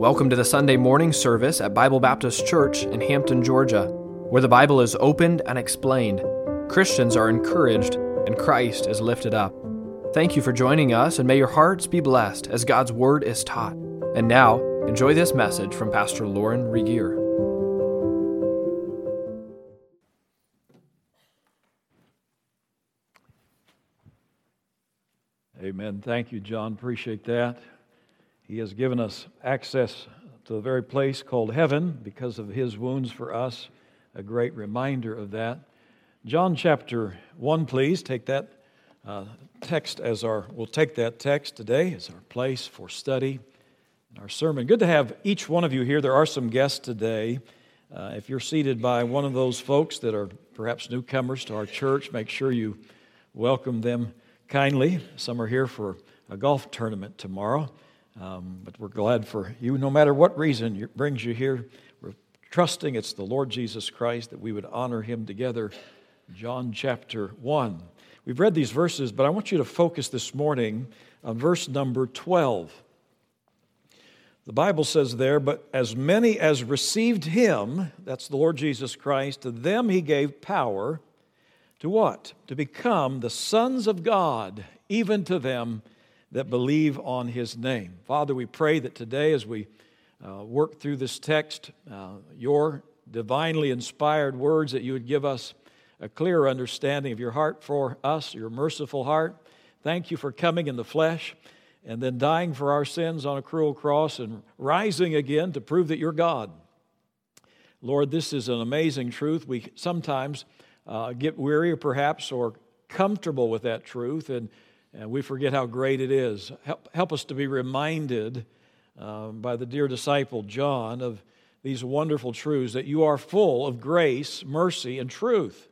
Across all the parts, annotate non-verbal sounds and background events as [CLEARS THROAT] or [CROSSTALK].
Welcome to the Sunday morning service at Bible Baptist Church in Hampton, Georgia, where the Bible is opened and explained. Christians are encouraged and Christ is lifted up. Thank you for joining us, and may your hearts be blessed as God's Word is taught. And now, enjoy this message from Pastor Lauren Regier. Amen. Thank you, John. Appreciate that. He has given us access to the very place called heaven because of his wounds for us. A great reminder of that. John chapter 1, please. Take that uh, text as our, we'll take that text today as our place for study and our sermon. Good to have each one of you here. There are some guests today. Uh, if you're seated by one of those folks that are perhaps newcomers to our church, make sure you welcome them kindly. Some are here for a golf tournament tomorrow. Um, but we're glad for you, no matter what reason brings you here. We're trusting it's the Lord Jesus Christ that we would honor him together. John chapter 1. We've read these verses, but I want you to focus this morning on verse number 12. The Bible says there, but as many as received him, that's the Lord Jesus Christ, to them he gave power to what? To become the sons of God, even to them that believe on his name. Father, we pray that today, as we uh, work through this text, uh, your divinely inspired words, that you would give us a clearer understanding of your heart for us, your merciful heart. Thank you for coming in the flesh and then dying for our sins on a cruel cross and rising again to prove that you're God. Lord, this is an amazing truth. We sometimes uh, get weary, perhaps, or comfortable with that truth, and and we forget how great it is. Help, help us to be reminded uh, by the dear disciple John of these wonderful truths that you are full of grace, mercy, and truth.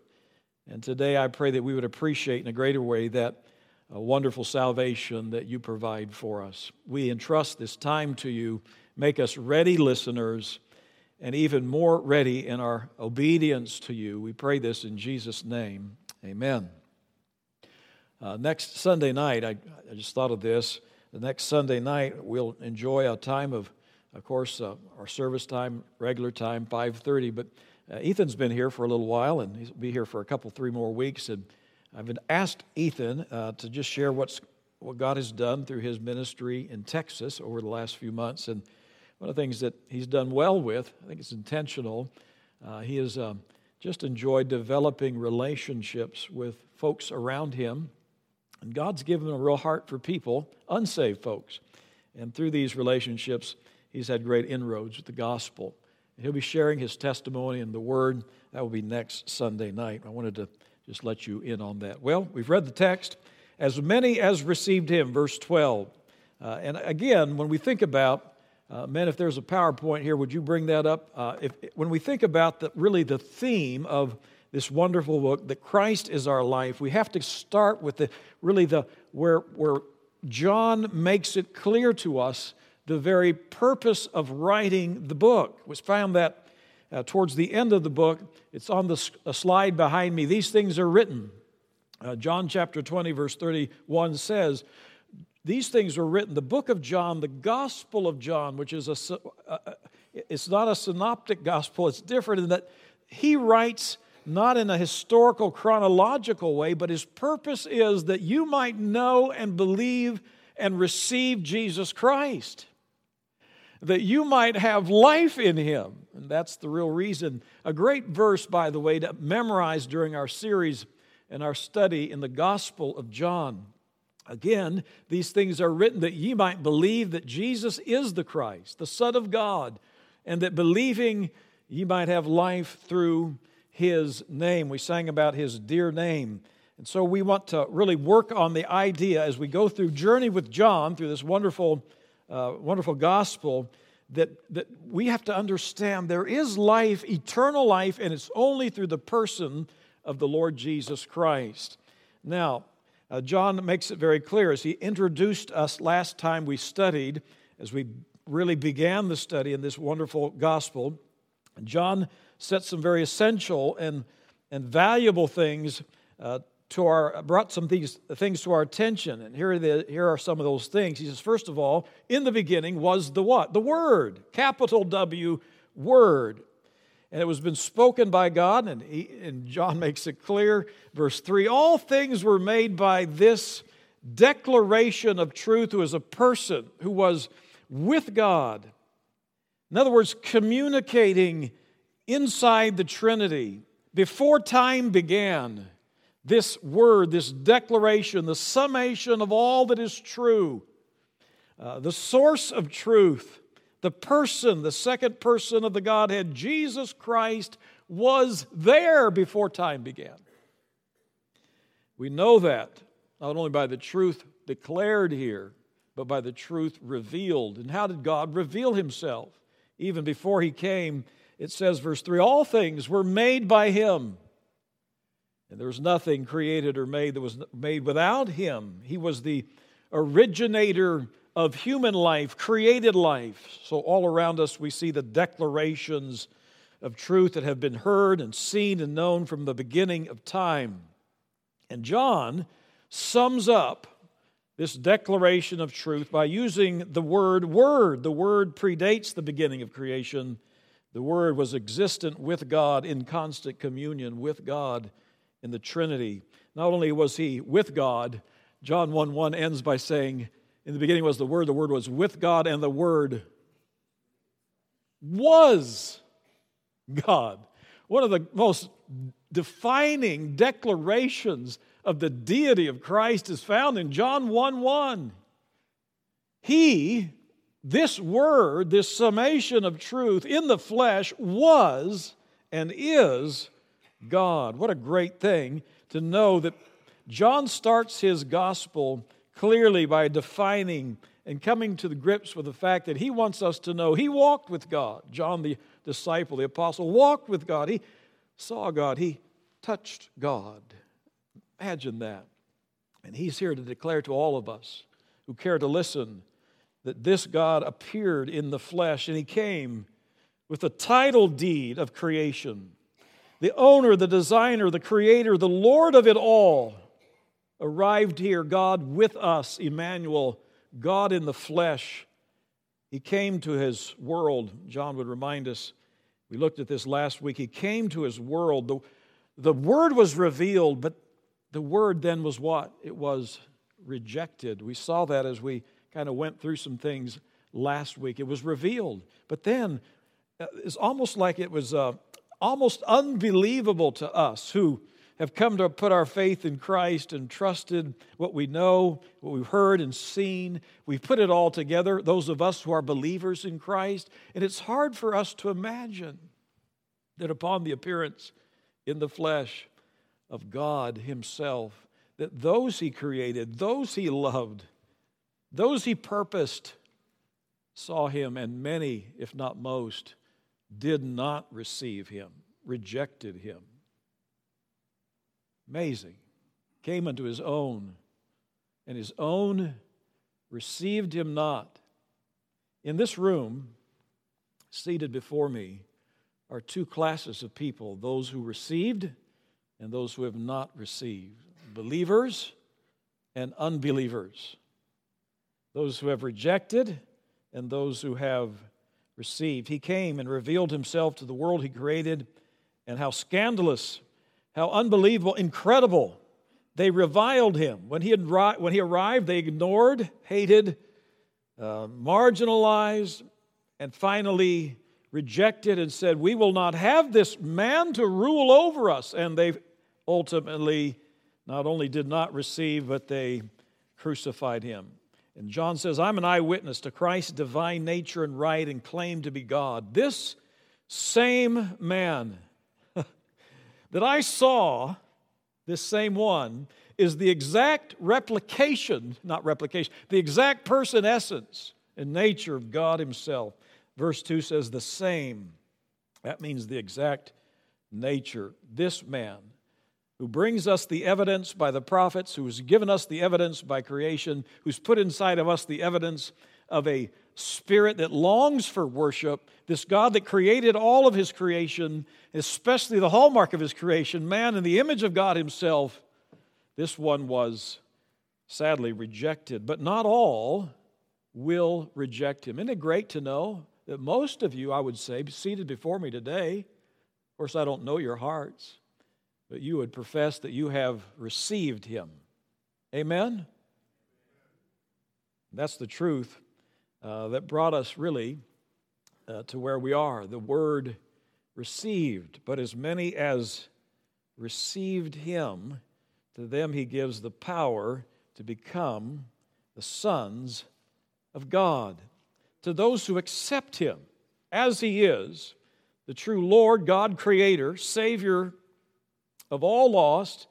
And today I pray that we would appreciate in a greater way that uh, wonderful salvation that you provide for us. We entrust this time to you. Make us ready listeners and even more ready in our obedience to you. We pray this in Jesus' name. Amen. Uh, next Sunday night, I, I, just thought of this. The next Sunday night, we'll enjoy a time of, of course, uh, our service time, regular time, 5:30. But uh, Ethan's been here for a little while, and he'll be here for a couple, three more weeks. And I've been asked Ethan uh, to just share what's what God has done through his ministry in Texas over the last few months. And one of the things that he's done well with, I think it's intentional. Uh, he has um, just enjoyed developing relationships with folks around him and God's given him a real heart for people, unsaved folks. And through these relationships, he's had great inroads with the gospel. And he'll be sharing his testimony and the word. That will be next Sunday night. I wanted to just let you in on that. Well, we've read the text. As many as received him, verse 12. Uh, and again, when we think about, uh, men, if there's a PowerPoint here, would you bring that up? Uh, if, when we think about the, really the theme of this wonderful book that Christ is our life, we have to start with the really the where where John makes it clear to us the very purpose of writing the book. Was found that uh, towards the end of the book, it's on the slide behind me. These things are written. Uh, John chapter 20, verse 31 says, These things were written. The book of John, the Gospel of John, which is a, uh, it's not a synoptic gospel, it's different in that he writes not in a historical, chronological way, but his purpose is that you might know and believe and receive Jesus Christ. That you might have life in him. And that's the real reason. A great verse, by the way, to memorize during our series and our study in the Gospel of John. Again, these things are written that ye might believe that Jesus is the Christ, the Son of God, and that believing ye might have life through his name. We sang about his dear name. And so we want to really work on the idea as we go through Journey with John, through this wonderful, uh, wonderful gospel, that, that we have to understand there is life, eternal life, and it's only through the person of the Lord Jesus Christ. Now, uh, John makes it very clear as he introduced us last time we studied, as we really began the study in this wonderful gospel. John set some very essential and, and valuable things uh, to our brought some things, things to our attention. And here are, the, here are some of those things. He says first of all in the beginning was the what? The word. Capital w word. And it was been spoken by god and, he, and john [LAUGHS] makes it clear verse 3 all things were made by this declaration of truth who is a person who was with god. In other words communicating inside the trinity before time began this word, this declaration, the summation of all that is true, uh, the source of truth, the person, the second person of the Godhead, Jesus Christ, was there before time began. We know that not only by the truth declared here, but by the truth revealed. And how did God reveal himself? Even before he came, it says, verse 3 all things were made by him and there was nothing created or made that was made without him. He was the originator of human life, created life. So, all around us, we see the declarations of truth that have been heard and seen and known from the beginning of time. And John sums up this declaration of truth by using the word word. The word predates the beginning of creation. The word was existent with God in constant communion with God in the Trinity. Not only was he with God, John 1 1 ends by saying, In the beginning was the Word, the Word was with God, and the Word was God. One of the most defining declarations of the deity of Christ is found in John 1 1. He, this word, this summation of truth in the flesh, was and is God. What a great thing to know that John starts his gospel clearly by defining and coming to the grips with the fact that he wants us to know he walked with God. John, the disciple, the apostle, walked with God. He saw God. He touched God. Imagine that. And he's here to declare to all of us who care to listen that this God appeared in the flesh and he came with the title deed of creation the owner, the designer, the creator, the Lord of it all, arrived here, God with us, Emmanuel, God in the flesh. He came to his world. John would remind us, we looked at this last week. He came to his world. The, the word was revealed, but the word then was what? It was rejected. We saw that as we kind of went through some things last week. It was revealed, but then uh, it's almost like it was. Uh, almost unbelievable to us who have come to put our faith in Christ and trusted what we know, what we've heard and seen. We've put it all together, those of us who are believers in Christ. And it's hard for us to imagine that upon the appearance in the flesh of God Himself, that those He created, those He loved, those He purposed, saw Him, and many, if not most, did not receive him, rejected him. Amazing. Came unto his own, and his own received him not. In this room, seated before me, are two classes of people those who received and those who have not received believers and unbelievers, those who have rejected and those who have received. He came and revealed himself to the world he created, and how scandalous, how unbelievable, incredible. They reviled him. When he, had, when he arrived, they ignored, hated, uh, marginalized, and finally rejected and said, We will not have this man to rule over us. And they ultimately not only did not receive, but they crucified him. And John says, I'm an eyewitness to Christ's divine nature and right and claim to be God. This same man [LAUGHS] that I saw, this same one, is the exact replication, not replication, the exact person, essence, and nature of God Himself. Verse 2 says, the same. That means the exact nature. This man who brings us the evidence by the prophets, who's given us the evidence by creation, who's put inside of us the evidence of a spirit that longs for worship, this God that created all of his creation, especially the hallmark of his creation, man in the image of God himself, This one was sadly rejected, but not all will reject him. Isn't it great to know that most of you, I would say, seated before me today, of course, I don't know your hearts, but you would profess that you have received him. Amen? That's the truth uh, that brought us really uh, to where we are. The word received, but as many as received him, to them he gives the power to become the sons of God. To those who accept him as he is, the true Lord, God, Creator, Savior of all lost,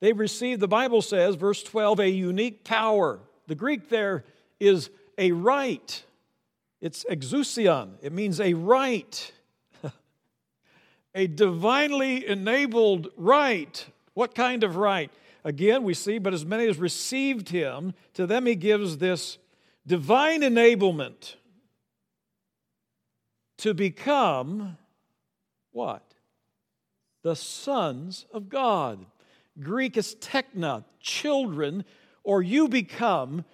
they've received, the Bible says, verse 12, a unique power. The Greek there is a right. It's exousion. It means a right. [LAUGHS] a divinely enabled right. What kind of right? Again, we see, but as many as received him, to them he gives this divine enablement to become what? The sons of God. Greek is techna, children, or you become,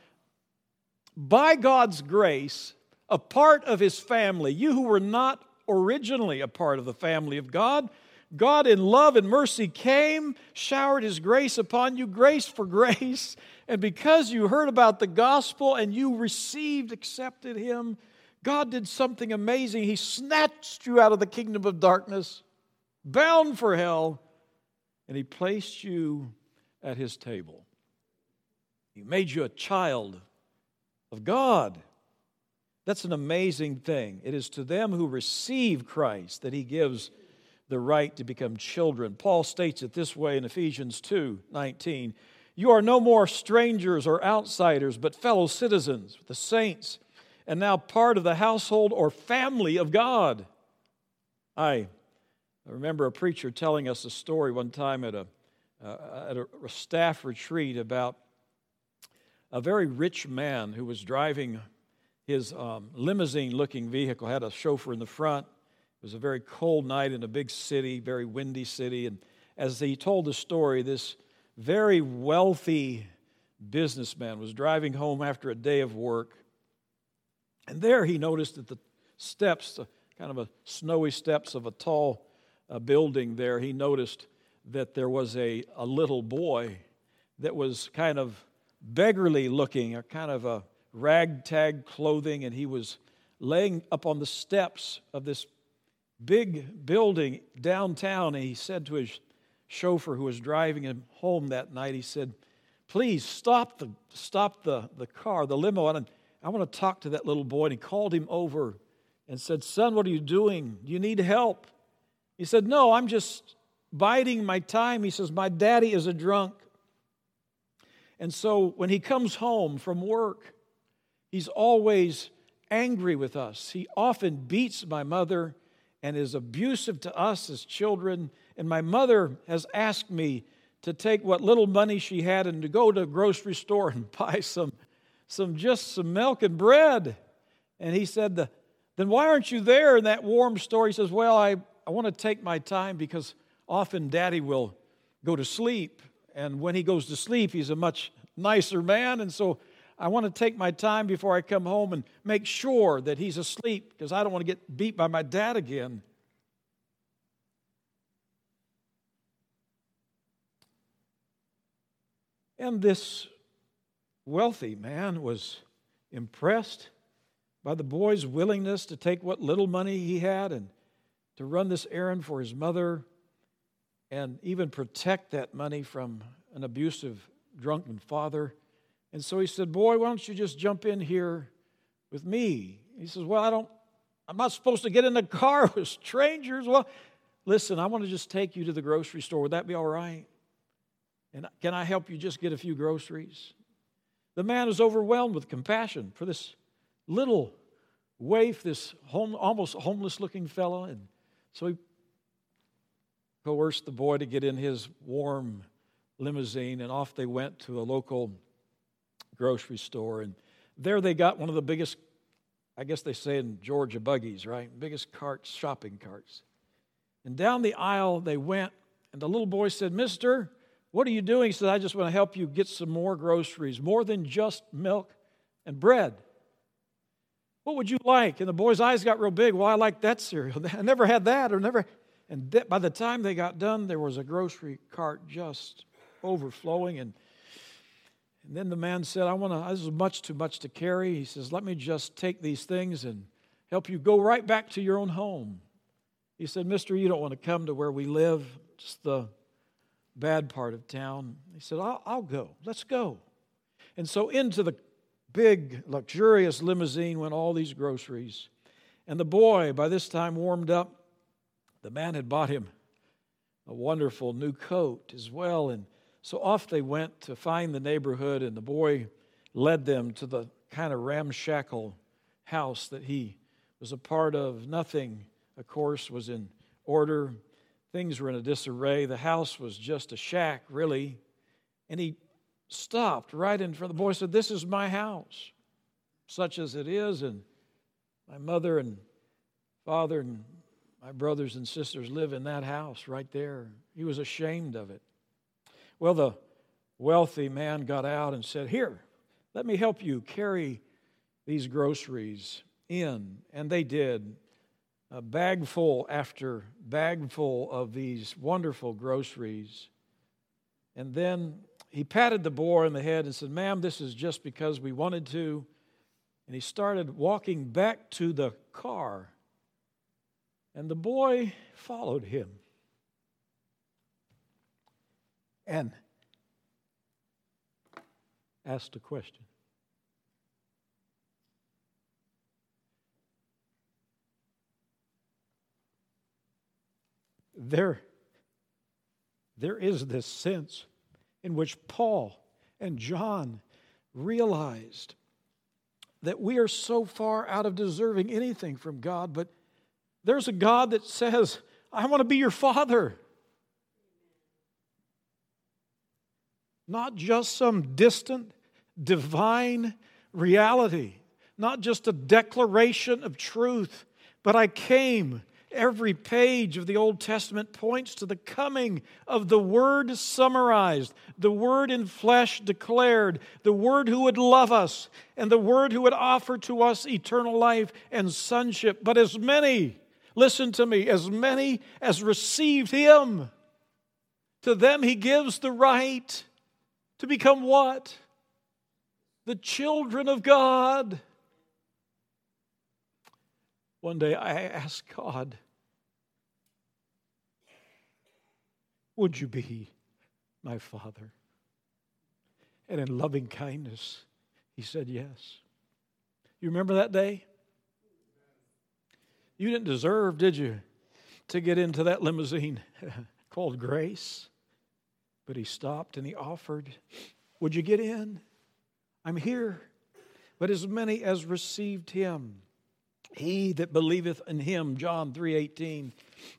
by God's grace, a part of his family. You who were not originally a part of the family of God, God, in love and mercy, came, showered His grace upon you, grace for [LAUGHS] grace. And because you heard about the gospel and you received, accepted Him, God did something amazing. He snatched you out of the kingdom of darkness, bound for hell, and He placed you at His table. He made you a child of God. That's an amazing thing. It is to them who receive Christ that He gives the right to become children. Paul states it this way in Ephesians 2 19. You are no more strangers or outsiders, but fellow citizens with the saints, and now part of the household or family of God. I remember a preacher telling us a story one time at a, uh, at a staff retreat about a very rich man who was driving his um, limousine looking vehicle, had a chauffeur in the front it was a very cold night in a big city, very windy city. And as he told the story, this very wealthy businessman was driving home after a day of work. And there he noticed that the steps, kind of a snowy steps of a tall uh, building there, he noticed that there was a, a little boy that was kind of beggarly looking, a kind of a ragtag clothing, and he was laying up on the steps of this big building downtown, and he said to his chauffeur who was driving him home that night, he said, Please stop the, stop the, the car, the limo. And I want to talk to that little boy. And he called him over and said, Son, what are you doing? You need help? He said, No, I'm just biding my time. He says, My daddy is a drunk. And so when he comes home from work, he's always angry with us. He often beats my mother and is abusive to us as children. And my mother has asked me to take what little money she had and to go to a grocery store and [LAUGHS] buy some, some just some milk and bread. And he said, Then why aren't you there in that warm store? He says, Well, I, I want to take my time because often daddy will go to sleep. And when he goes to sleep, he's a much nicer man. And so I want to take my time before I come home and make sure that he's asleep because I don't want to get beat by my dad again. And this wealthy man was impressed by the boy's willingness to take what little money he had and to run this errand for his mother and even protect that money from an abusive, drunken father. And so he said, Boy, why don't you just jump in here with me? He says, Well, I don't, I'm not supposed to get in the car [LAUGHS] with strangers. Well, listen, I want to just take you to the grocery store. Would that be all right? And can I help you just get a few groceries? The man is overwhelmed with compassion for this little waif, this home, almost homeless looking fellow. And so he coerced the boy to get in his warm limousine, and off they went to a local grocery store. And there they got one of the biggest, I guess they say in Georgia, buggies, right? Biggest carts, shopping carts. And down the aisle they went, and the little boy said, Mister, what are you doing? He said, I just want to help you get some more groceries, more than just milk and bread. What would you like? And the boy's eyes got real big. Well, I like that cereal. [LAUGHS] I never had that or never. And by the time they got done, there was a grocery cart just overflowing. And, and then the man said, I want to, this is much too much to carry. He says, Let me just take these things and help you go right back to your own home. He said, Mister, you don't want to come to where we live, just the bad part of town. He said, I'll, I'll go. Let's go. And so into the big, luxurious limousine went all these groceries. And the boy, by this time warmed up, the man had bought him a wonderful new coat as well. And so off they went to find the neighborhood, and the boy led them to the kind of ramshackle house that he was a part of. Nothing, of course, was in order. Things were in a disarray. The house was just a shack, really. And he stopped right in front. The boy said, This is my house, such as it is. And my mother and father and my brothers and sisters live in that house right there. He was ashamed of it. Well, the wealthy man got out and said, Here, let me help you carry these groceries in. And they did. A bag full after bag full of these wonderful groceries. And then he patted the boy on the head and said, Ma'am, this is just because we wanted to. And he started walking back to the car. And the boy followed him. And asked a question. There, there is this sense in which Paul and John realized that we are so far out of deserving anything from God, but there's a God that says, I want to be your father. Not just some distant divine reality, not just a declaration of truth, but I came Every page of the Old Testament points to the coming of the Word summarized, the Word in flesh declared, the Word who would love us, and the Word who would offer to us eternal life and sonship. But as many, listen to me, as many as received Him, to them He gives the right to become what? The children of God. One day I asked God, Would you be my father? And in loving kindness, he said, Yes. You remember that day? You didn't deserve, did you, to get into that limousine [LAUGHS] called grace? But he stopped and he offered, Would you get in? I'm here. But as many as received him, he that believeth in him, John 3:18,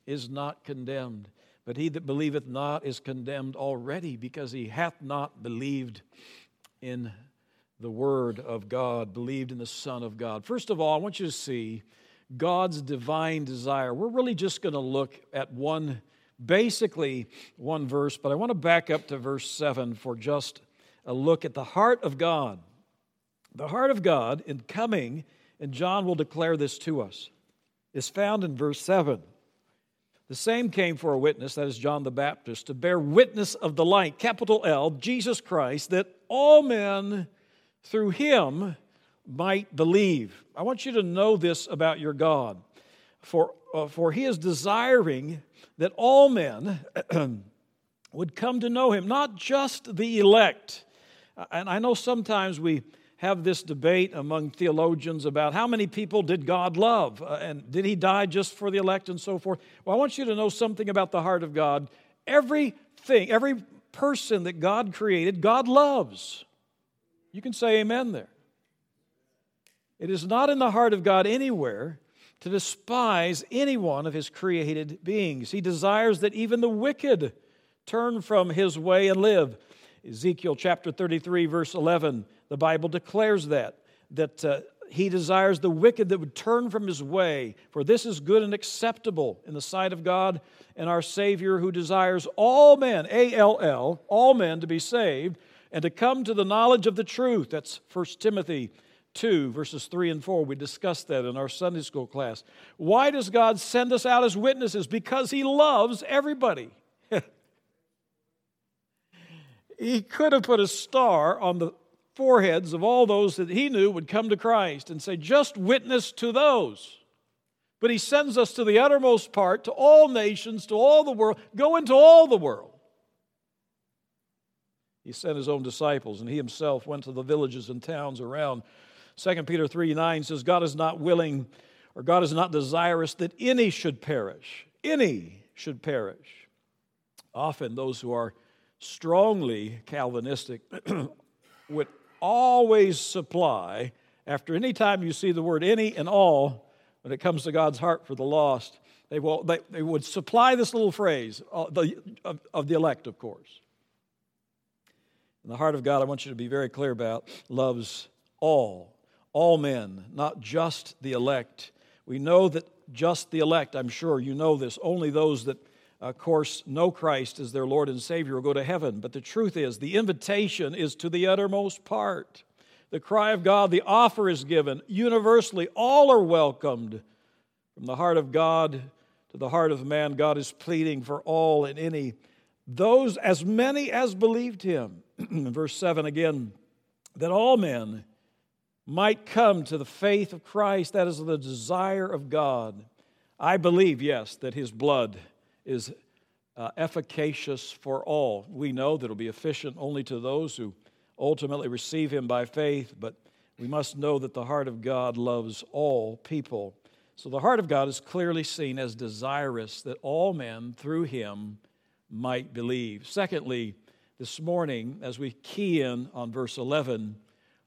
is not condemned, but he that believeth not is condemned already, because he hath not believed in the Word of God, believed in the Son of God. First of all, I want you to see God's divine desire. We're really just going to look at one, basically one verse, but I want to back up to verse 7 for just a look at the heart of God. The heart of God in coming and John will declare this to us, is found in verse 7. The same came for a witness, that is John the Baptist, to bear witness of the light, capital L, Jesus Christ, that all men through him might believe. I want you to know this about your God. For, uh, for he is desiring that all men [CLEARS THROAT] would come to know him, not just the elect. And I know sometimes we have this debate among theologians about how many people did God love uh, and did he die just for the elect and so forth. Well, I want you to know something about the heart of God. Everything, every person that God created, God loves. You can say amen there. It is not in the heart of God anywhere to despise any one of his created beings. He desires that even the wicked turn from his way and live. Ezekiel chapter 33, verse 11 the Bible declares that, that uh, he desires the wicked that would turn from his way, for this is good and acceptable in the sight of God and our Savior, who desires all men, A L L, all men to be saved and to come to the knowledge of the truth. That's 1 Timothy 2, verses 3 and 4. We discussed that in our Sunday school class. Why does God send us out as witnesses? Because He loves everybody. [LAUGHS] he could have put a star on the foreheads of all those that he knew would come to Christ and say, just witness to those. But he sends us to the uttermost part, to all nations, to all the world. Go into all the world. He sent his own disciples, and he himself went to the villages and towns around. 2 Peter 3 9 says, God is not willing, or God is not desirous that any should perish. Any should perish. Often, those who are strongly Calvinistic [CLEARS THROAT] would always supply, after any time you see the word any and all, when it comes to God's heart for the lost, they, will, they, they would supply this little phrase uh, the, of, of the elect, of course. And the heart of God, I want you to be very clear about, loves all, all men, not just the elect. We know that just the elect, I'm sure you know this, only those that of course, know Christ as their Lord and Savior will go to heaven. But the truth is, the invitation is to the uttermost part. The cry of God, the offer is given. Universally, all are welcomed. From the heart of God to the heart of man, God is pleading for all and any, those as many as believed him. [CLEARS THROAT] Verse 7 again, that all men might come to the faith of Christ. That is the desire of God. I believe, yes, that his blood is uh, efficacious for all. We know that it'll be efficient only to those who ultimately receive Him by faith, but we must know that the heart of God loves all people. So the heart of God is clearly seen as desirous that all men through Him might believe. Secondly, this morning, as we key in on verse 11,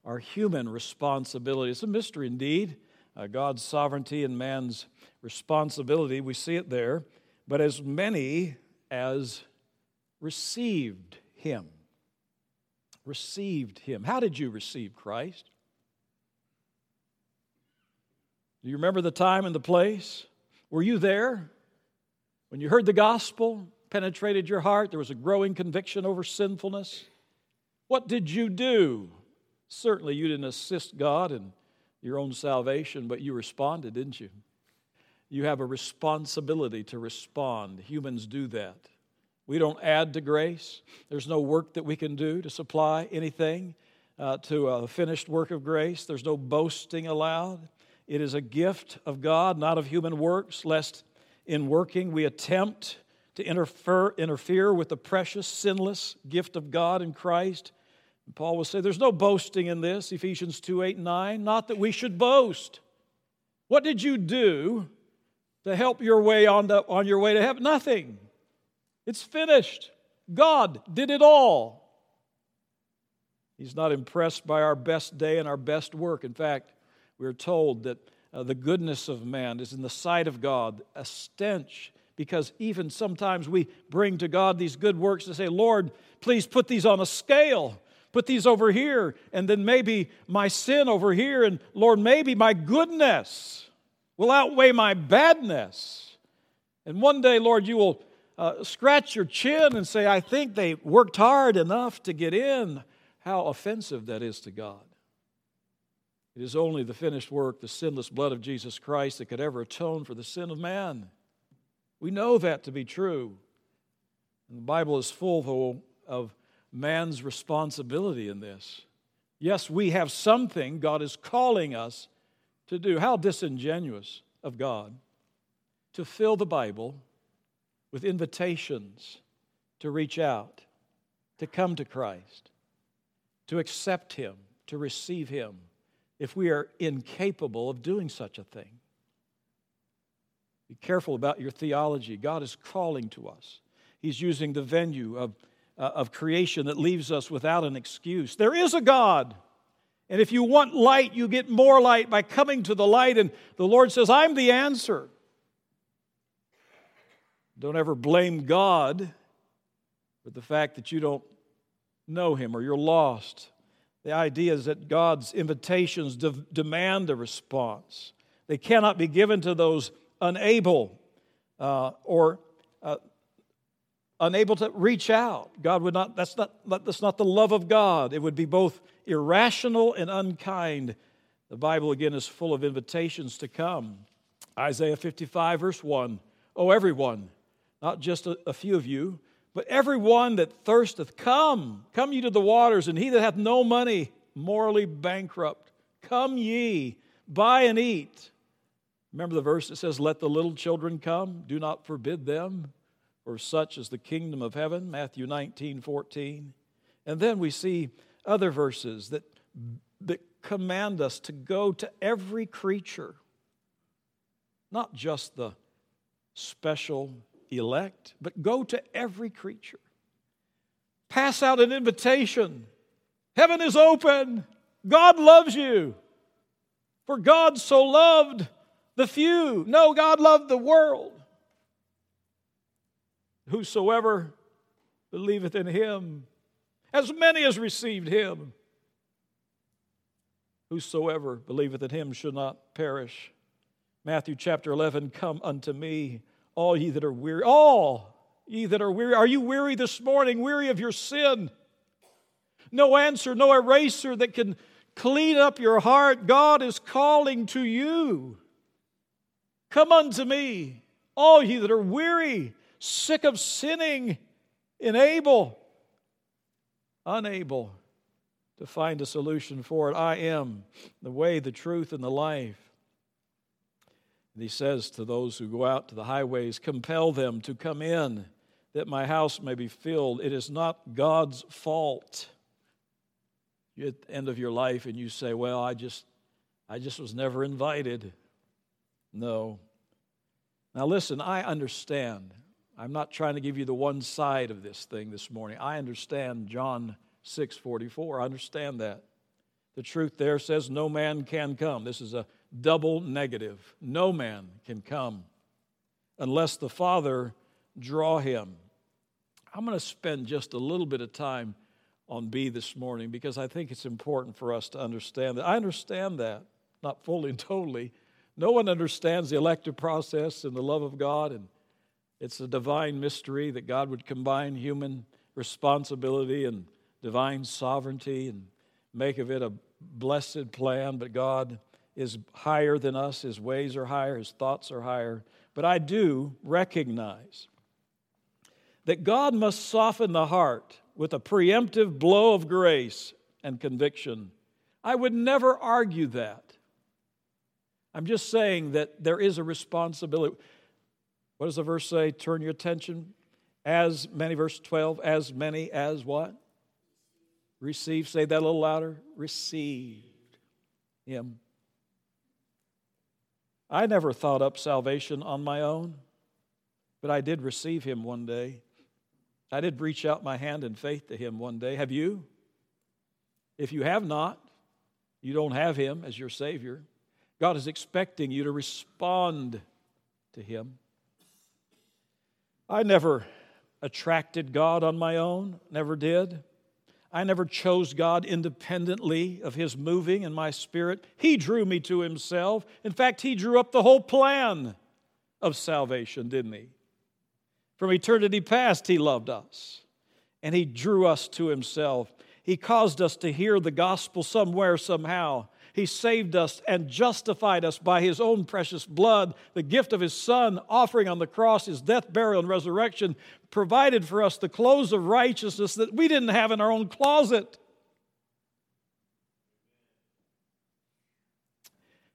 our human responsibility. It's a mystery indeed. Uh, God's sovereignty and man's responsibility. We see it there but as many as received him. Received him. How did you receive Christ? Do you remember the time and the place? Were you there when you heard the gospel, penetrated your heart? There was a growing conviction over sinfulness. What did you do? Certainly, you didn't assist God in your own salvation, but you responded, didn't you? You have a responsibility to respond. Humans do that. We don't add to grace. There's no work that we can do to supply anything uh, to a finished work of grace. There's no boasting allowed. It is a gift of God, not of human works, lest in working we attempt to interfere, interfere with the precious, sinless gift of God in Christ. And Paul will say, There's no boasting in this, Ephesians 2 8 and 9, not that we should boast. What did you do to help your way on, to, on your way to heaven? Nothing. It's finished. God did it all. He's not impressed by our best day and our best work. In fact, we're told that uh, the goodness of man is in the sight of God a stench because even sometimes we bring to God these good works to say, Lord, please put these on a scale. Put these over here, and then maybe my sin over here, and Lord, maybe my goodness will outweigh my badness. And one day, Lord, you will uh, scratch your chin and say, I think they worked hard enough to get in. How offensive that is to God. It is only the finished work, the sinless blood of Jesus Christ, that could ever atone for the sin of man. We know that to be true. And the Bible is full of man's responsibility in this. Yes, we have something God is calling us to do. How disingenuous of God to fill the Bible with invitations to reach out, to come to Christ, to accept Him, to receive Him, if we are incapable of doing such a thing. Be careful about your theology. God is calling to us. He's using the venue of, uh, of creation that leaves us without an excuse. There is a God. And if you want light, you get more light by coming to the light. And the Lord says, I'm the answer. Don't ever blame God for the fact that you don't know Him or you're lost. The idea is that God's invitations de- demand a response. They cannot be given to those unable uh, or uh, unable to reach out. God would not that's, not, that's not the love of God. It would be both irrational and unkind. The Bible, again, is full of invitations to come. Isaiah 55, verse 1 Oh, everyone, not just a, a few of you, but everyone that thirsteth, come, come ye to the waters, and he that hath no money, morally bankrupt, come ye, buy and eat. Remember the verse that says, Let the little children come, do not forbid them, for such is the kingdom of heaven, Matthew 19, 14. And then we see other verses that, that command us to go to every creature, not just the special elect, but go to every creature. Pass out an invitation. Heaven is open. God loves you. For God so loved the few. No, God loved the world. Whosoever believeth in him, as many as received him, whosoever believeth in him should not perish. Matthew chapter 11, come unto me, all ye that are weary, all ye that are weary. Are you weary this morning, weary of your sin? No answer, no eraser that can clean up your heart. God is calling to you. Come unto me, all ye that are weary, sick of sinning, unable, unable to find a solution for it. I am the way, the truth, and the life. And he says to those who go out to the highways, compel them to come in that my house may be filled. It is not God's fault. You're at the end of your life and you say, Well, I just I just was never invited. No. Now listen, I understand. I'm not trying to give you the one side of this thing this morning. I understand John 6:44. I understand that. The truth there says no man can come. This is a double negative. No man can come unless the Father draw him. I'm going to spend just a little bit of time on B this morning because I think it's important for us to understand that. I understand that, not fully and [LAUGHS] totally. No one understands the elective process and the love of God, and it's a divine mystery that God would combine human responsibility and divine sovereignty and make of it a blessed plan, but God is higher than us, his ways are higher, his thoughts are higher. But I do recognize that God must soften the heart with a preemptive blow of grace and conviction. I would never argue that. I'm just saying that there is a responsibility. What does the verse say? Turn your attention. As many, verse 12, as many as what? Receive. Say that a little louder. Received him. I never thought up salvation on my own, but I did receive him one day. I did reach out my hand in faith to him one day. Have you? If you have not, you don't have him as your Savior. God is expecting you to respond to him. I never attracted God on my own, never did. I never chose God independently of His moving in my spirit. He drew me to Himself. In fact, He drew up the whole plan of salvation, didn't He? From eternity past, He loved us and He drew us to Himself. He caused us to hear the gospel somewhere, somehow. He saved us and justified us by His own precious blood, the gift of His Son, offering on the cross His death, burial, and resurrection, provided for us the clothes of righteousness that we didn't have in our own closet.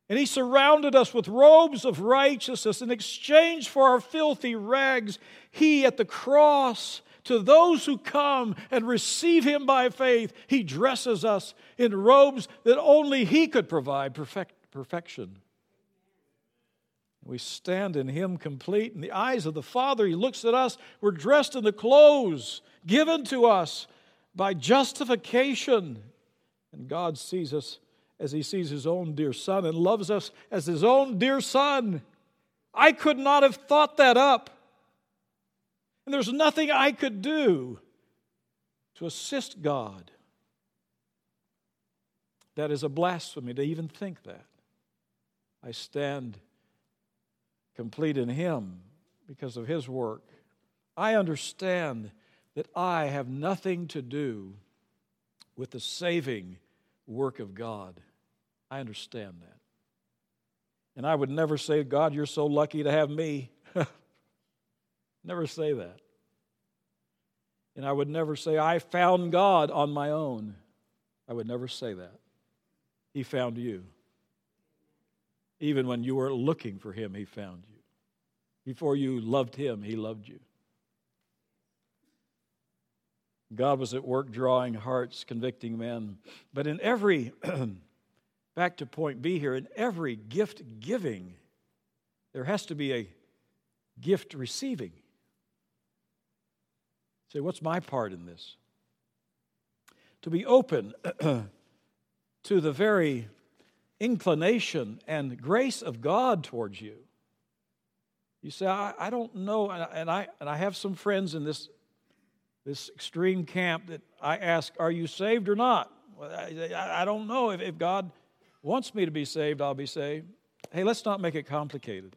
And he surrounded us with robes of righteousness in exchange for our filthy rags. He at the cross to those who come and receive Him by faith, He dresses us in robes that only He could provide perfect, perfection. We stand in Him complete. In the eyes of the Father, He looks at us. We're dressed in the clothes given to us by justification. And God sees us as He sees His own dear Son and loves us as His own dear Son. I could not have thought that up. And there's nothing I could do to assist God. that is a blasphemy to even think that. I stand complete in Him because of His work. I understand that I have nothing to do with the saving work of God. I understand that. And I would never say, God, you're so lucky to have me. [LAUGHS] never say that. And I would never say, I found God on my own. I would never say that. He found you. Even when you were looking for Him, He found you. Before you loved Him, He loved you. God was at work drawing hearts, convicting men. But in every [CLEARS THROAT] back to point B here, in every gift giving, there has to be a gift receiving. Say, what's my part in this? To be open [CLEARS THROAT] to the very inclination and grace of God towards you. You say, I, I don't know, and I, and I have some friends in this, this extreme camp that I ask, Are you saved or not? I, I don't know if, if God wants me to be saved, I'll be saved. Hey, let's not make it complicated.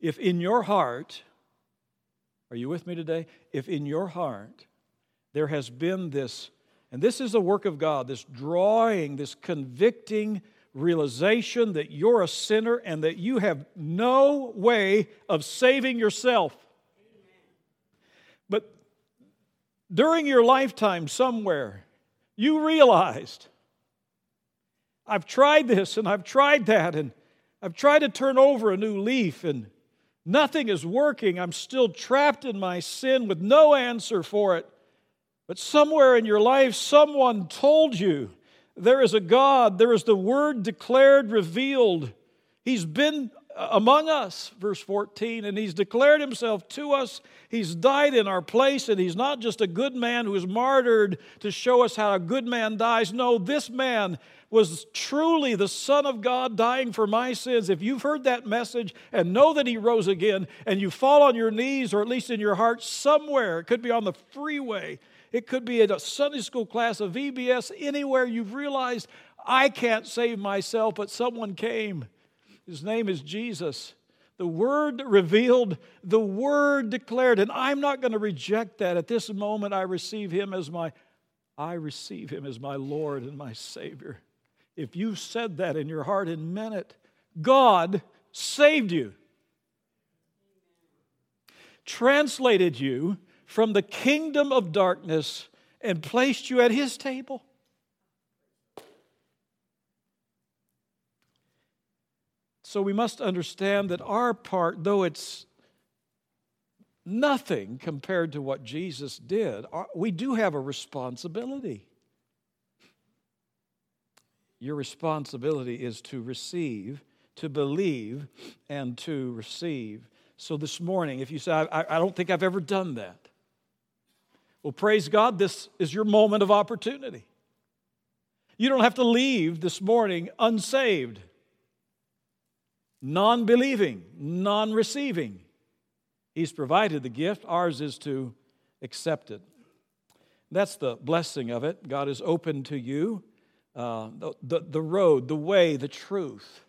If in your heart, are you with me today? If in your heart there has been this, and this is the work of God, this drawing, this convicting realization that you're a sinner and that you have no way of saving yourself. But during your lifetime, somewhere, you realized I've tried this and I've tried that, and I've tried to turn over a new leaf, and nothing is working. I'm still trapped in my sin with no answer for it. But somewhere in your life, someone told you there is a God, there is the Word declared, revealed. He's been uh, among us, verse 14, and He's declared Himself to us. He's died in our place, and He's not just a good man who is martyred to show us how a good man dies. No, this man was truly the Son of God dying for my sins, if you've heard that message and know that He rose again, and you fall on your knees, or at least in your heart somewhere, it could be on the freeway, it could be at a Sunday school class, a VBS, anywhere you've realized, I can't save myself, but someone came. His name is Jesus. The Word revealed, the Word declared, and I'm not going to reject that. At this moment, I receive Him as my I receive him as my Lord and my Savior if you said that in your heart and meant it, God saved you, translated you from the kingdom of darkness and placed you at his table. So we must understand that our part, though it's nothing compared to what Jesus did, we do have a responsibility. Your responsibility is to receive, to believe, and to receive. So this morning, if you say, I, I don't think I've ever done that, well, praise God, this is your moment of opportunity. You don't have to leave this morning unsaved, non believing, non receiving. He's provided the gift, ours is to accept it. That's the blessing of it. God is open to you uh, the, the, the road, the way, the truth.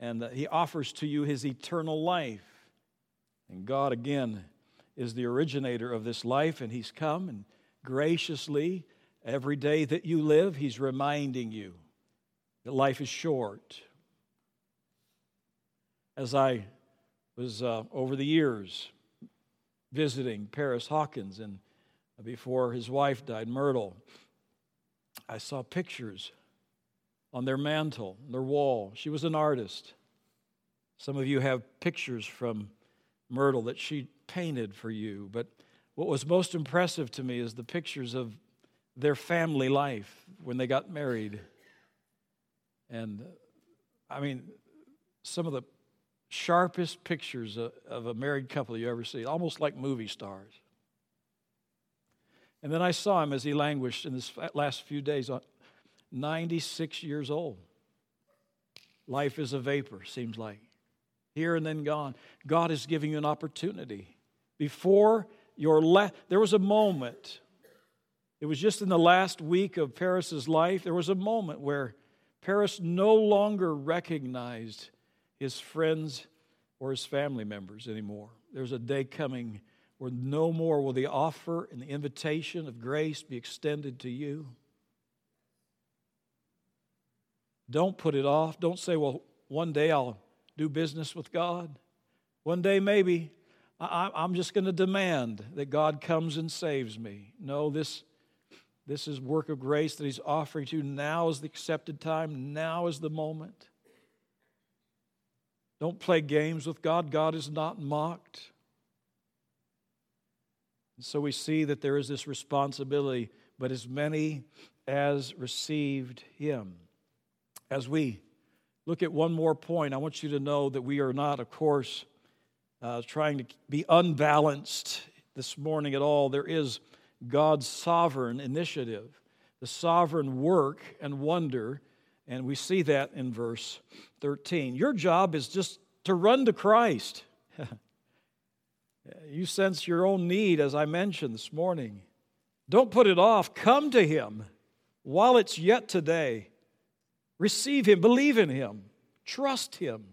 And He offers to you His eternal life. And God, again, is the originator of this life, and He's come and graciously, every day that you live, He's reminding you that life is short. As I was uh, over the years visiting Paris Hawkins, and before his wife died, Myrtle, I saw pictures on their mantle, their wall. She was an artist. Some of you have pictures from Myrtle that she painted for you. But what was most impressive to me is the pictures of their family life when they got married. And I mean, some of the sharpest pictures of a married couple you ever see, almost like movie stars. And then I saw him as he languished in this last few days, 96 years old. Life is a vapor, seems like. Here and then gone. God is giving you an opportunity. Before your last, there was a moment It was just in the last week of Paris's life, there was a moment where Paris no longer recognized his friends or his family members anymore. There's a day coming where no more will the offer and the invitation of grace be extended to you. Don't put it off. Don't say, well, one day I'll do business with God. One day maybe I'm just going to demand that God comes and saves me. No, this, this is work of grace that He's offering to you. Now is the accepted time. Now is the moment. Don't play games with God. God is not mocked. And so we see that there is this responsibility, but as many as received Him. As we look at one more point, I want you to know that we are not, of course, uh, trying to be unbalanced this morning at all. There is God's sovereign initiative, the sovereign work and wonder, and we see that in verse 13. Your job is just to run to Christ. [LAUGHS] you sense your own need, as I mentioned this morning. Don't put it off. Come to Him while it's yet today. Receive Him, believe in Him, trust Him.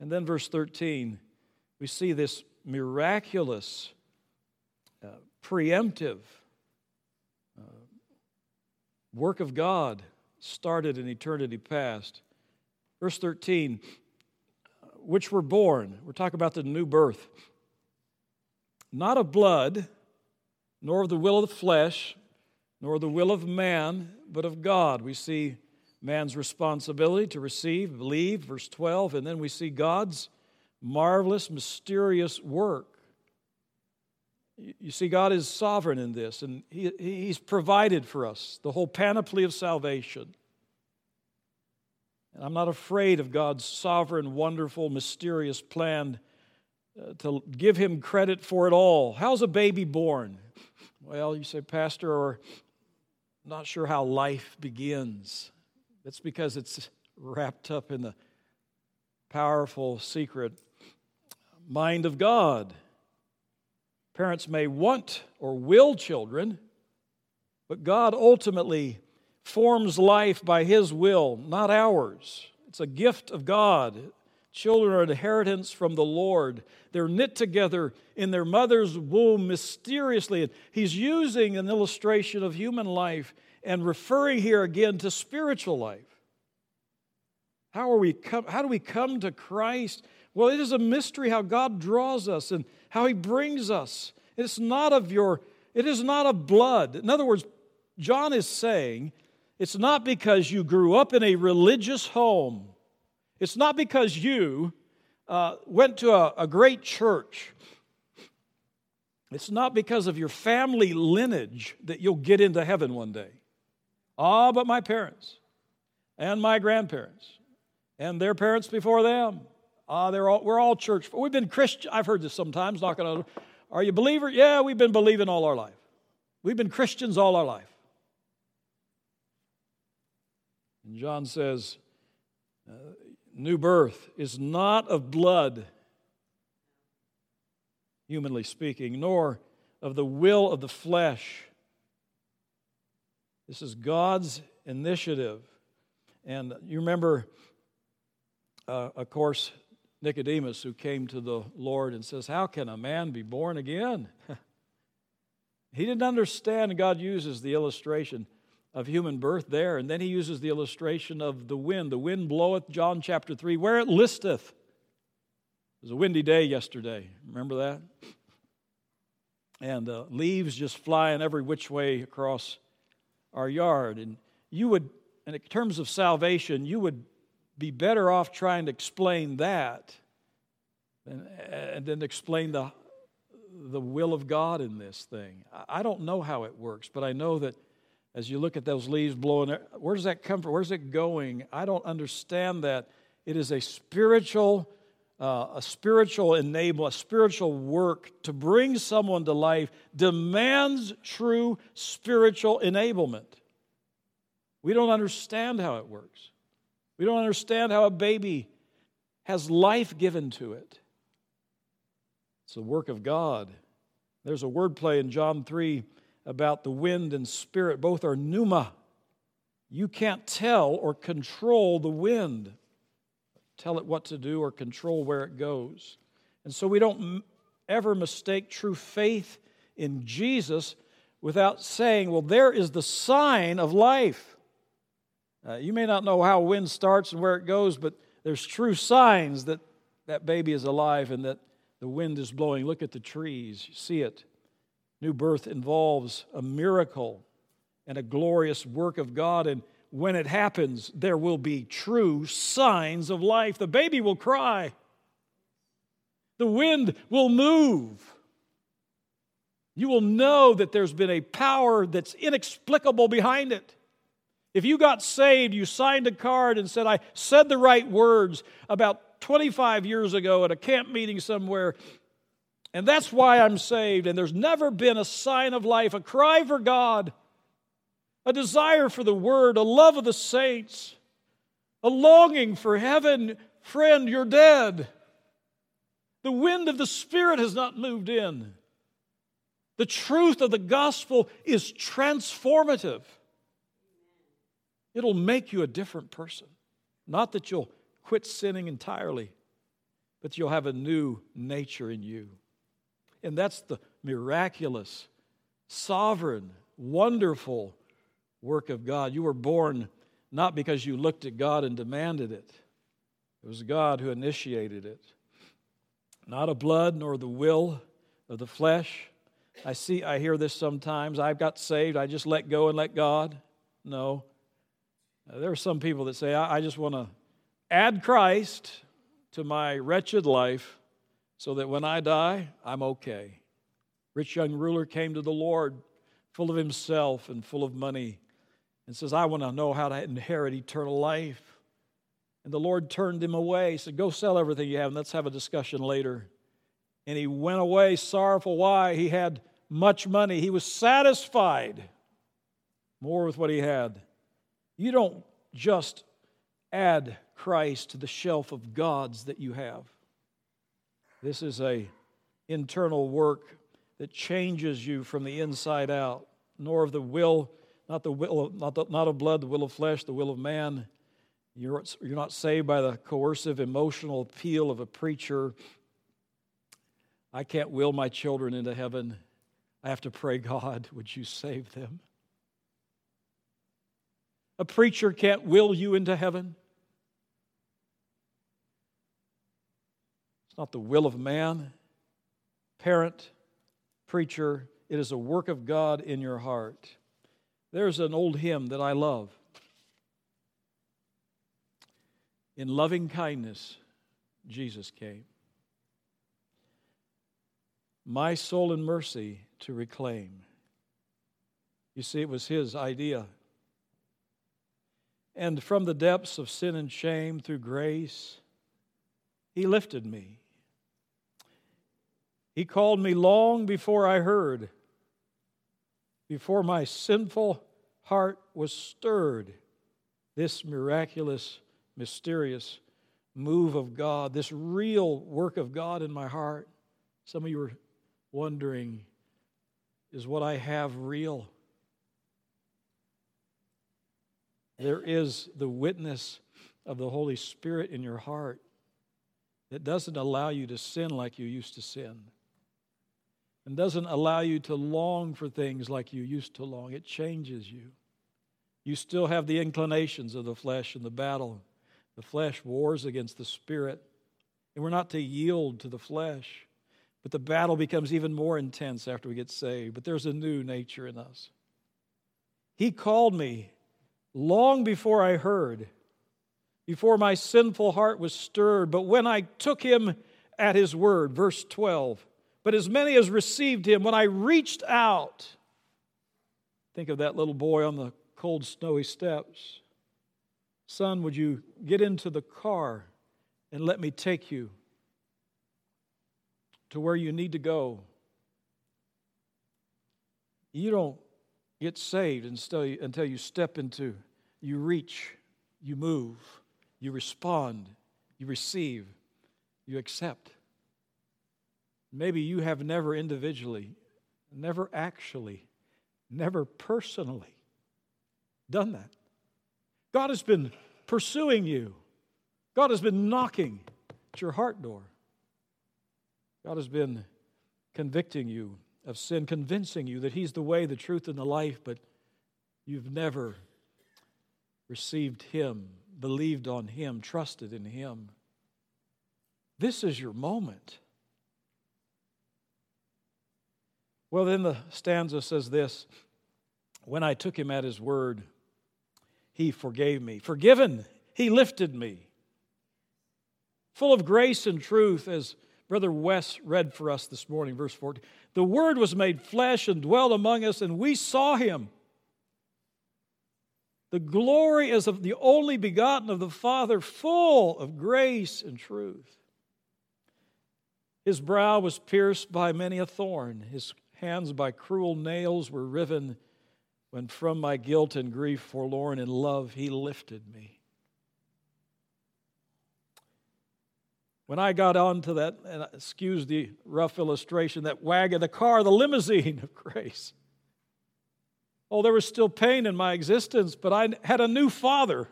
And then, verse 13, we see this miraculous, uh, preemptive uh, work of God started in eternity past. Verse 13, uh, which were born, we're talking about the new birth, not of blood, nor of the will of the flesh, nor the will of man, but of God. We see man's responsibility to receive, believe, verse 12, and then we see God's marvelous, mysterious work. You see, God is sovereign in this, and he, He's provided for us the whole panoply of salvation. And I'm not afraid of God's sovereign, wonderful, mysterious plan uh, to give Him credit for it all. How's a baby born? Well, you say, Pastor, or not sure how life begins. It's because it's wrapped up in the powerful secret mind of God. Parents may want or will children, but God ultimately forms life by His will, not ours. It's a gift of God. Children are an inheritance from the Lord. They're knit together in their mother's womb mysteriously. He's using an illustration of human life and referring here again to spiritual life. How, are we how do we come to Christ? Well, it is a mystery how God draws us and how He brings us. It's not of your, it is not of blood. In other words, John is saying it's not because you grew up in a religious home. It's not because you uh, went to a, a great church. It's not because of your family lineage that you'll get into heaven one day. Ah, but my parents and my grandparents and their parents before them. Ah, they're all, we're all church. We've been Christian. I've heard this sometimes. Knocking on. Are you a believer? Yeah, we've been believing all our life. We've been Christians all our life. And John says, uh, new birth is not of blood, humanly speaking, nor of the will of the flesh this is God's initiative. And you remember, uh, of course, Nicodemus, who came to the Lord and says, How can a man be born again? [LAUGHS] he didn't understand, God uses the illustration of human birth there. And then he uses the illustration of the wind. The wind bloweth, John chapter 3, where it listeth. It was a windy day yesterday. Remember that? And uh, leaves just flying every which way across our yard. And you would, in terms of salvation, you would be better off trying to explain that and, and then explain the, the will of God in this thing. I don't know how it works, but I know that as you look at those leaves blowing, where does that come from? Where's it going? I don't understand that. It is a spiritual, uh, a spiritual enable, a spiritual work to bring someone to life demands true spiritual enablement. We don't understand how it works. We don't understand how a baby has life given to it. It's the work of God. There's a wordplay in John 3 about the wind and spirit. Both are pneuma. You can't tell or control the wind, tell it what to do or control where it goes. And so we don't ever mistake true faith in Jesus without saying, well, there is the sign of life. Uh, you may not know how wind starts and where it goes, but there's true signs that that baby is alive and that the wind is blowing. Look at the trees, you see it. New birth involves a miracle and a glorious work of God. And when it happens, there will be true signs of life. The baby will cry, the wind will move. You will know that there's been a power that's inexplicable behind it. If you got saved, you signed a card and said, I said the right words about 25 years ago at a camp meeting somewhere, and that's why I'm saved. And there's never been a sign of life, a cry for God, a desire for the Word, a love of the saints, a longing for heaven. Friend, you're dead. The wind of the Spirit has not moved in. The truth of the gospel is transformative. It'll make you a different person. Not that you'll quit sinning entirely, but you'll have a new nature in you. And that's the miraculous, sovereign, wonderful work of God. You were born not because you looked at God and demanded it, it was God who initiated it. Not of blood nor the will of the flesh. I see, I hear this sometimes. I've got saved, I just let go and let God. No. There are some people that say, I, I just want to add Christ to my wretched life so that when I die, I'm okay. Rich young ruler came to the Lord full of himself and full of money and says, I want to know how to inherit eternal life. And the Lord turned him away. He said, Go sell everything you have and let's have a discussion later. And he went away sorrowful. Why? He had much money. He was satisfied more with what he had. You don't just add Christ to the shelf of gods that you have. This is a internal work that changes you from the inside out, nor of the will, not the will, of, not, the, not of blood, the will of flesh, the will of man. You're, you're not saved by the coercive emotional appeal of a preacher. I can't will my children into heaven. I have to pray, God, would you save them? A preacher can't will you into heaven. It's not the will of man, parent, preacher. It is a work of God in your heart. There's an old hymn that I love. In loving kindness, Jesus came. My soul in mercy to reclaim. You see, it was his idea. And from the depths of sin and shame, through grace, he lifted me. He called me long before I heard, before my sinful heart was stirred. This miraculous, mysterious move of God, this real work of God in my heart. Some of you are wondering is what I have real? There is the witness of the Holy Spirit in your heart that doesn't allow you to sin like you used to sin and doesn't allow you to long for things like you used to long. It changes you. You still have the inclinations of the flesh and the battle. The flesh wars against the spirit, and we're not to yield to the flesh. But the battle becomes even more intense after we get saved. But there's a new nature in us. He called me long before I heard, before my sinful heart was stirred. But when I took him at his word, verse 12, but as many as received him, when I reached out, think of that little boy on the cold, snowy steps. Son, would you get into the car and let me take you to where you need to go? You don't get saved until you, step into, you reach, you move, you respond, you receive, you accept. Maybe you have never individually, never actually never personally done that. God has been pursuing you, God has been knocking at your heart door. God has been convicting you of sin, convincing you that He's the way, the truth, and the life, but you've never received Him, believed on Him, trusted in Him. This is your moment. Well, then the stanza says this When I took him at his word, he forgave me. Forgiven, he lifted me. Full of grace and truth, as Brother Wes read for us this morning, verse 14. The Word was made flesh and dwelt among us, and we saw him. The glory as of the only begotten of the Father, full of grace and truth. His brow was pierced by many a thorn, his hands by cruel nails were riven. When from my guilt and grief forlorn in love, he lifted me. When I got onto that, and excuse the rough illustration, that wagon, the car, the limousine of grace. Oh, there was still pain in my existence, but I had a new father,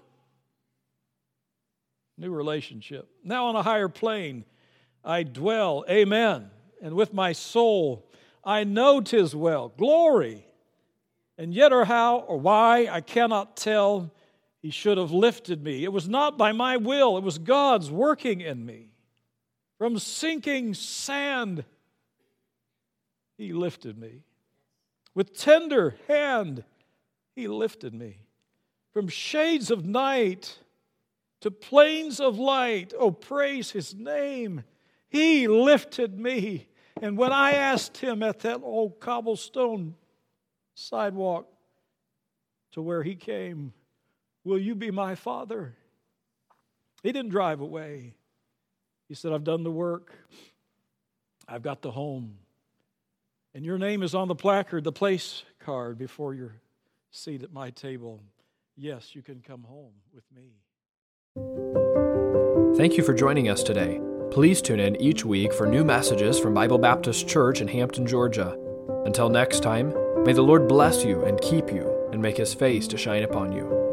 new relationship. Now on a higher plane, I dwell, amen, and with my soul, I know tis well. Glory. And yet, or how, or why, I cannot tell. He should have lifted me. It was not by my will, it was God's working in me. From sinking sand, He lifted me. With tender hand, He lifted me. From shades of night to plains of light, oh, praise His name. He lifted me. And when I asked him at that old cobblestone sidewalk to where he came, Will you be my father? He didn't drive away. He said, I've done the work, I've got the home. And your name is on the placard, the place card before your seat at my table. Yes, you can come home with me. Thank you for joining us today. Please tune in each week for new messages from Bible Baptist Church in Hampton, Georgia. Until next time, may the Lord bless you and keep you and make his face to shine upon you.